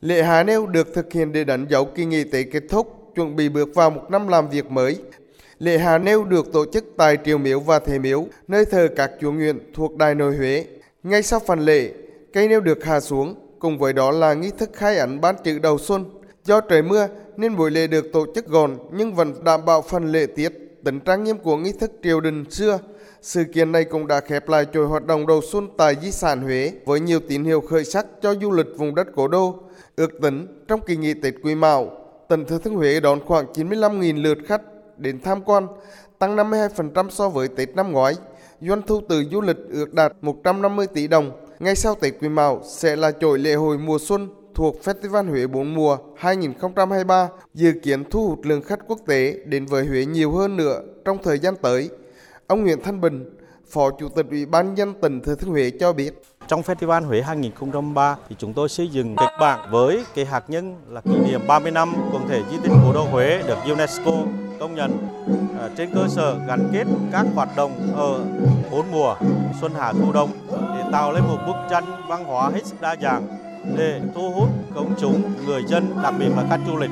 Lễ hạ nêu được thực hiện để đánh dấu kỳ nghỉ Tết kết thúc, chuẩn bị bước vào một năm làm việc mới. Lễ hạ nêu được tổ chức tại Triều Miếu và Thế Miếu, nơi thờ các chúa nguyện thuộc Đài Nội Huế. Ngay sau phần lễ, cây nêu được hạ xuống, cùng với đó là nghi thức khai ấn ban chữ đầu xuân. Do trời mưa nên buổi lễ được tổ chức gọn nhưng vẫn đảm bảo phần lễ tiết, tính trang nghiêm của nghi thức triều đình xưa. Sự kiện này cũng đã khép lại chuỗi hoạt động đầu xuân tại di sản Huế với nhiều tín hiệu khởi sắc cho du lịch vùng đất cổ đô. Ước tính trong kỳ nghỉ Tết Quý Mão, tỉnh Thừa Thiên Huế đón khoảng 95.000 lượt khách đến tham quan, tăng 52% so với Tết năm ngoái. Doanh thu từ du lịch ước đạt 150 tỷ đồng. Ngay sau Tết Quý Mão sẽ là chuỗi lễ hội mùa xuân thuộc Festival Huế 4 mùa 2023, dự kiến thu hút lượng khách quốc tế đến với Huế nhiều hơn nữa trong thời gian tới. Ông Nguyễn Thanh Bình, Phó Chủ tịch Ủy ban nhân tỉnh Thừa Thiên Huế cho biết. Trong Festival Huế 2003 thì chúng tôi xây dựng kịch bản với cái hạt nhân là kỷ niệm 30 năm quần thể di tích cố đô Huế được UNESCO công nhận à, trên cơ sở gắn kết các hoạt động ở bốn mùa xuân hạ thu đông để tạo lên một bức tranh văn hóa hết sức đa dạng để thu hút công chúng người dân đặc biệt là khách du lịch.